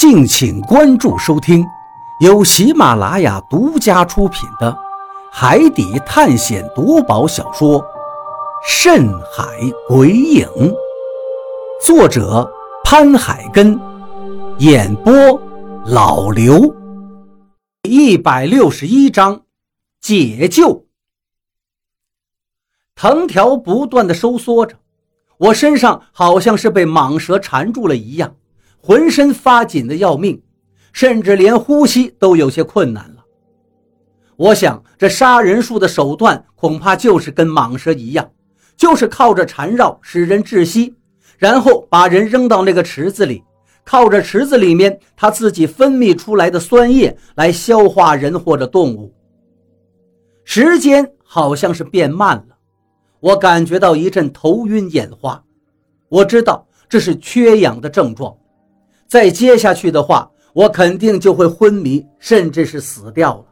敬请关注收听，由喜马拉雅独家出品的《海底探险夺宝小说》《深海鬼影》，作者潘海根，演播老刘。一百六十一章，解救。藤条不断的收缩着，我身上好像是被蟒蛇缠住了一样。浑身发紧的要命，甚至连呼吸都有些困难了。我想，这杀人术的手段恐怕就是跟蟒蛇一样，就是靠着缠绕使人窒息，然后把人扔到那个池子里，靠着池子里面它自己分泌出来的酸液来消化人或者动物。时间好像是变慢了，我感觉到一阵头晕眼花，我知道这是缺氧的症状。再接下去的话，我肯定就会昏迷，甚至是死掉了。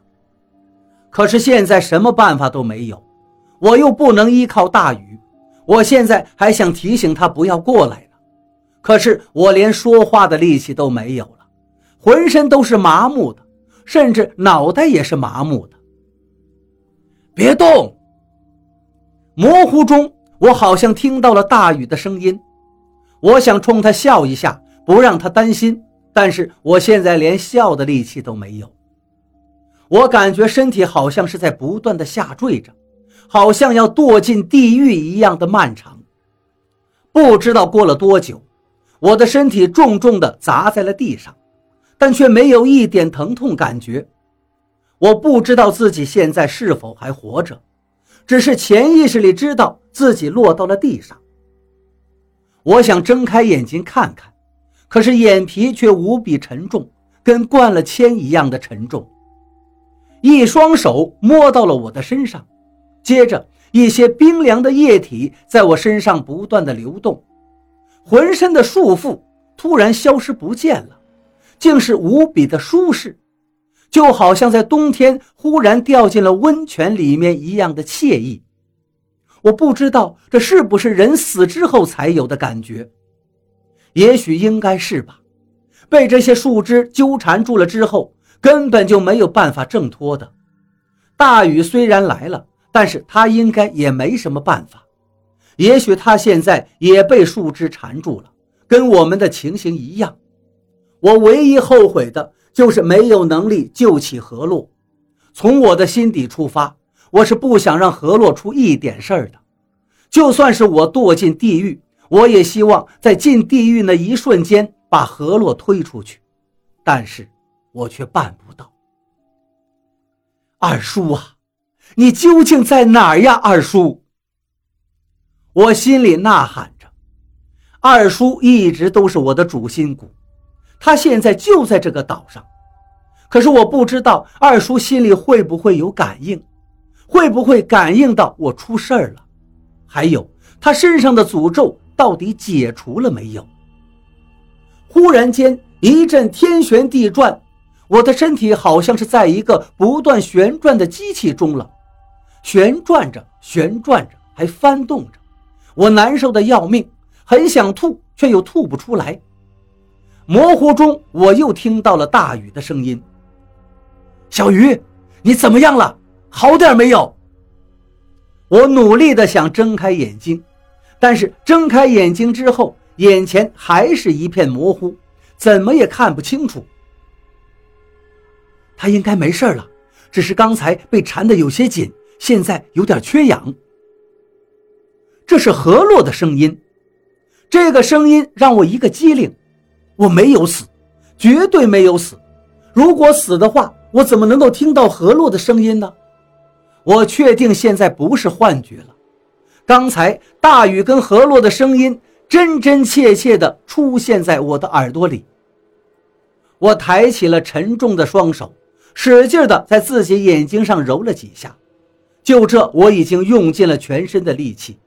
可是现在什么办法都没有，我又不能依靠大禹。我现在还想提醒他不要过来呢，可是我连说话的力气都没有了，浑身都是麻木的，甚至脑袋也是麻木的。别动！模糊中，我好像听到了大禹的声音，我想冲他笑一下。不让他担心，但是我现在连笑的力气都没有。我感觉身体好像是在不断的下坠着，好像要堕进地狱一样的漫长。不知道过了多久，我的身体重重的砸在了地上，但却没有一点疼痛感觉。我不知道自己现在是否还活着，只是潜意识里知道自己落到了地上。我想睁开眼睛看看。可是眼皮却无比沉重，跟灌了铅一样的沉重。一双手摸到了我的身上，接着一些冰凉的液体在我身上不断的流动，浑身的束缚突然消失不见了，竟是无比的舒适，就好像在冬天忽然掉进了温泉里面一样的惬意。我不知道这是不是人死之后才有的感觉。也许应该是吧，被这些树枝纠缠住了之后，根本就没有办法挣脱的。大雨虽然来了，但是他应该也没什么办法。也许他现在也被树枝缠住了，跟我们的情形一样。我唯一后悔的就是没有能力救起何洛。从我的心底出发，我是不想让何洛出一点事儿的。就算是我堕进地狱。我也希望在进地狱那一瞬间把何洛推出去，但是我却办不到。二叔啊，你究竟在哪儿呀？二叔，我心里呐喊着。二叔一直都是我的主心骨，他现在就在这个岛上，可是我不知道二叔心里会不会有感应，会不会感应到我出事儿了？还有他身上的诅咒。到底解除了没有？忽然间一阵天旋地转，我的身体好像是在一个不断旋转的机器中了，旋转着，旋转着，还翻动着。我难受的要命，很想吐，却又吐不出来。模糊中，我又听到了大雨的声音：“小鱼，你怎么样了？好点没有？”我努力的想睁开眼睛。但是睁开眼睛之后，眼前还是一片模糊，怎么也看不清楚。他应该没事了，只是刚才被缠得有些紧，现在有点缺氧。这是何洛的声音，这个声音让我一个机灵。我没有死，绝对没有死。如果死的话，我怎么能够听到何洛的声音呢？我确定现在不是幻觉了。刚才大雨跟河洛的声音真真切切地出现在我的耳朵里。我抬起了沉重的双手，使劲地在自己眼睛上揉了几下。就这，我已经用尽了全身的力气。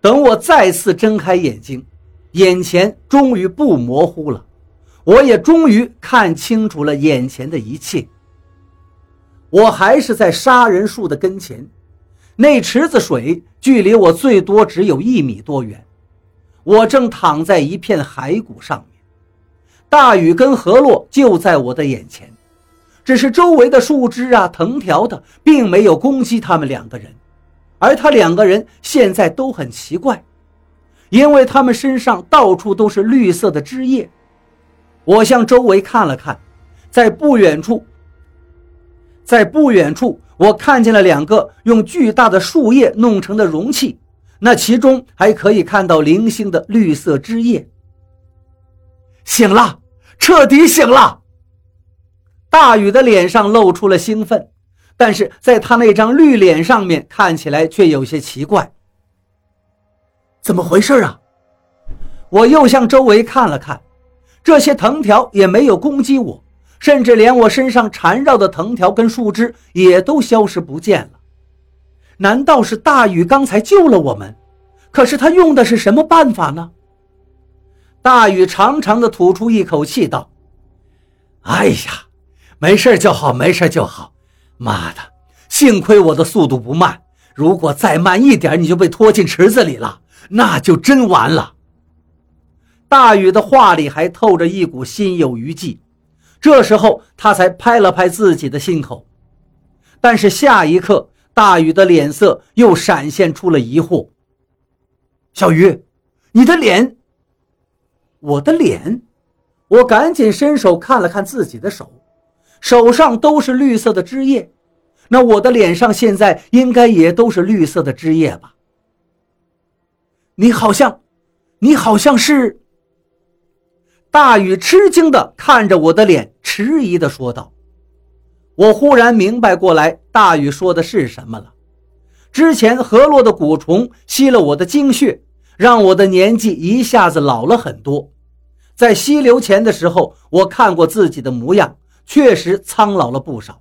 等我再次睁开眼睛，眼前终于不模糊了，我也终于看清楚了眼前的一切。我还是在杀人树的跟前。那池子水距离我最多只有一米多远，我正躺在一片骸骨上面，大雨跟河洛就在我的眼前，只是周围的树枝啊、藤条的，并没有攻击他们两个人，而他两个人现在都很奇怪，因为他们身上到处都是绿色的枝叶。我向周围看了看，在不远处，在不远处，我看见了两个用巨大的树叶弄成的容器，那其中还可以看到零星的绿色枝叶。醒了，彻底醒了。大禹的脸上露出了兴奋，但是在他那张绿脸上面看起来却有些奇怪。怎么回事啊？我又向周围看了看，这些藤条也没有攻击我，甚至连我身上缠绕的藤条跟树枝也都消失不见了。难道是大禹刚才救了我们？可是他用的是什么办法呢？大禹长长的吐出一口气，道：“哎呀，没事就好，没事就好。妈的，幸亏我的速度不慢，如果再慢一点，你就被拖进池子里了，那就真完了。”大禹的话里还透着一股心有余悸，这时候他才拍了拍自己的心口。但是下一刻，大禹的脸色又闪现出了疑惑：“小鱼，你的脸……”我的脸，我赶紧伸手看了看自己的手，手上都是绿色的汁液，那我的脸上现在应该也都是绿色的汁液吧？你好像，你好像是。大禹吃惊的看着我的脸，迟疑的说道：“我忽然明白过来，大禹说的是什么了。之前河洛的蛊虫吸了我的精血。”让我的年纪一下子老了很多，在溪流前的时候，我看过自己的模样，确实苍老了不少，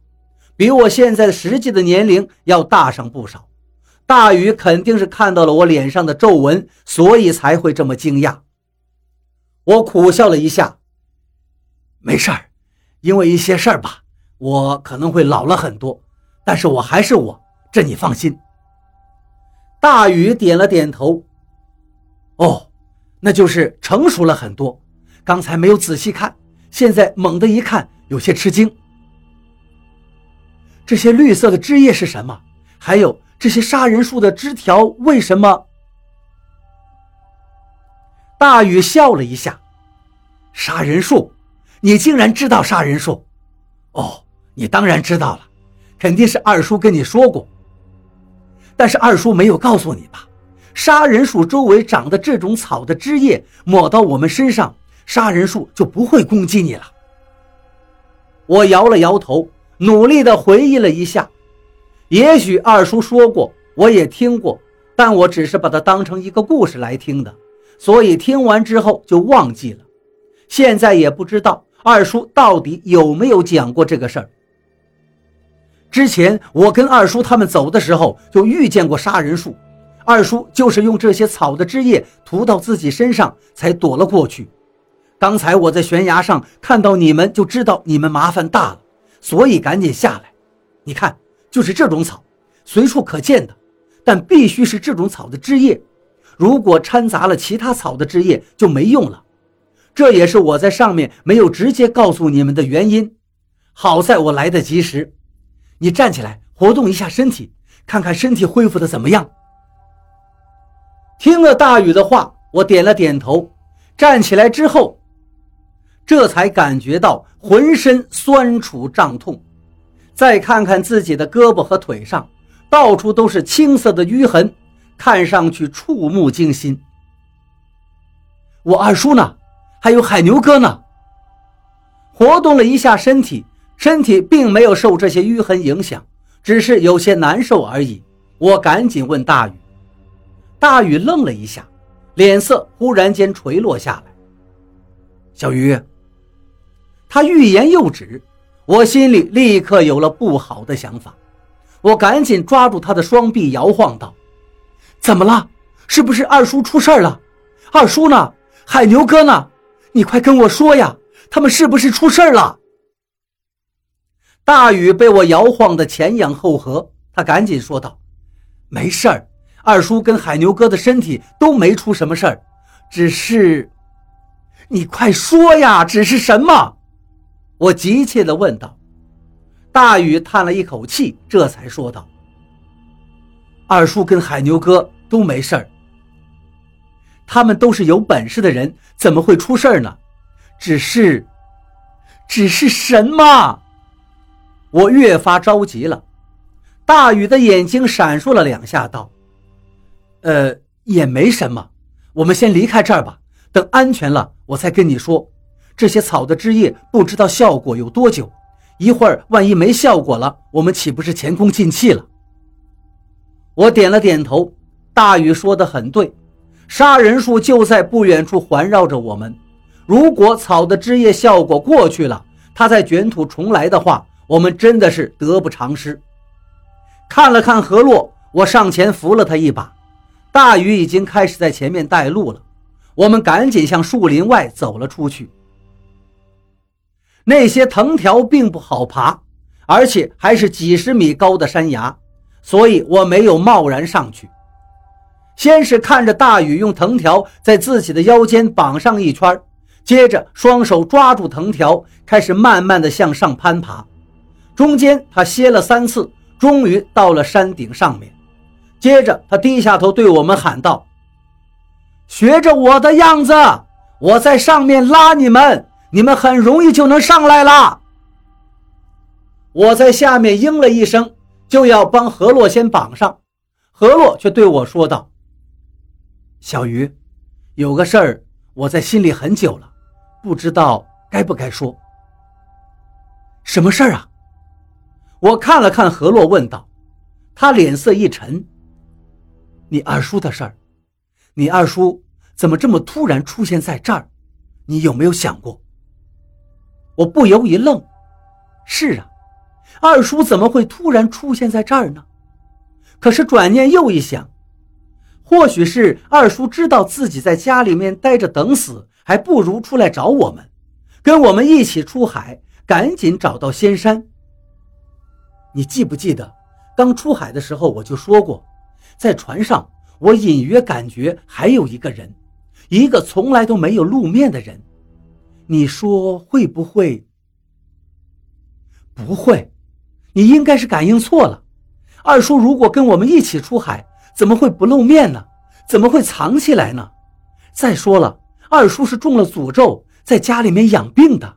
比我现在实际的年龄要大上不少。大禹肯定是看到了我脸上的皱纹，所以才会这么惊讶。我苦笑了一下，没事儿，因为一些事儿吧，我可能会老了很多，但是我还是我，这你放心。大禹点了点头。哦，那就是成熟了很多。刚才没有仔细看，现在猛地一看，有些吃惊。这些绿色的枝叶是什么？还有这些杀人树的枝条为什么？大禹笑了一下：“杀人树，你竟然知道杀人树？哦，你当然知道了，肯定是二叔跟你说过。但是二叔没有告诉你吧？”杀人树周围长的这种草的枝叶抹到我们身上，杀人树就不会攻击你了。我摇了摇头，努力地回忆了一下。也许二叔说过，我也听过，但我只是把它当成一个故事来听的，所以听完之后就忘记了。现在也不知道二叔到底有没有讲过这个事儿。之前我跟二叔他们走的时候，就遇见过杀人术。二叔就是用这些草的汁液涂到自己身上，才躲了过去。刚才我在悬崖上看到你们，就知道你们麻烦大了，所以赶紧下来。你看，就是这种草，随处可见的，但必须是这种草的汁液。如果掺杂了其他草的汁液，就没用了。这也是我在上面没有直接告诉你们的原因。好在我来得及时。你站起来，活动一下身体，看看身体恢复的怎么样。听了大禹的话，我点了点头，站起来之后，这才感觉到浑身酸楚胀痛。再看看自己的胳膊和腿上，到处都是青色的淤痕，看上去触目惊心。我二叔呢？还有海牛哥呢？活动了一下身体，身体并没有受这些淤痕影响，只是有些难受而已。我赶紧问大禹。大禹愣了一下，脸色忽然间垂落下来。小鱼，他欲言又止，我心里立刻有了不好的想法。我赶紧抓住他的双臂，摇晃道：“怎么了？是不是二叔出事了？二叔呢？海牛哥呢？你快跟我说呀！他们是不是出事了？”大雨被我摇晃的前仰后合，他赶紧说道：“没事儿。”二叔跟海牛哥的身体都没出什么事儿，只是，你快说呀，只是什么？我急切地问道。大雨叹了一口气，这才说道：“二叔跟海牛哥都没事儿，他们都是有本事的人，怎么会出事儿呢？只是，只是什么？”我越发着急了。大禹的眼睛闪烁了两下，道：“呃，也没什么，我们先离开这儿吧。等安全了，我再跟你说。这些草的汁液不知道效果有多久。”一会儿，万一没效果了，我们岂不是前功尽弃了？我点了点头。大禹说的很对，杀人树就在不远处环绕着我们。如果草的枝叶效果过去了，它再卷土重来的话，我们真的是得不偿失。看了看河洛，我上前扶了他一把。大禹已经开始在前面带路了，我们赶紧向树林外走了出去。那些藤条并不好爬，而且还是几十米高的山崖，所以我没有贸然上去。先是看着大禹用藤条在自己的腰间绑上一圈，接着双手抓住藤条，开始慢慢的向上攀爬。中间他歇了三次，终于到了山顶上面。接着他低下头对我们喊道：“学着我的样子，我在上面拉你们。”你们很容易就能上来了。我在下面应了一声，就要帮何洛先绑上，何洛却对我说道：“小鱼，有个事儿我在心里很久了，不知道该不该说。什么事儿啊？”我看了看何洛，问道。他脸色一沉：“你二叔的事儿，你二叔怎么这么突然出现在这儿？你有没有想过？”我不由一愣，是啊，二叔怎么会突然出现在这儿呢？可是转念又一想，或许是二叔知道自己在家里面待着等死，还不如出来找我们，跟我们一起出海，赶紧找到仙山。你记不记得，刚出海的时候我就说过，在船上我隐约感觉还有一个人，一个从来都没有露面的人。你说会不会？不会，你应该是感应错了。二叔如果跟我们一起出海，怎么会不露面呢？怎么会藏起来呢？再说了，二叔是中了诅咒，在家里面养病的。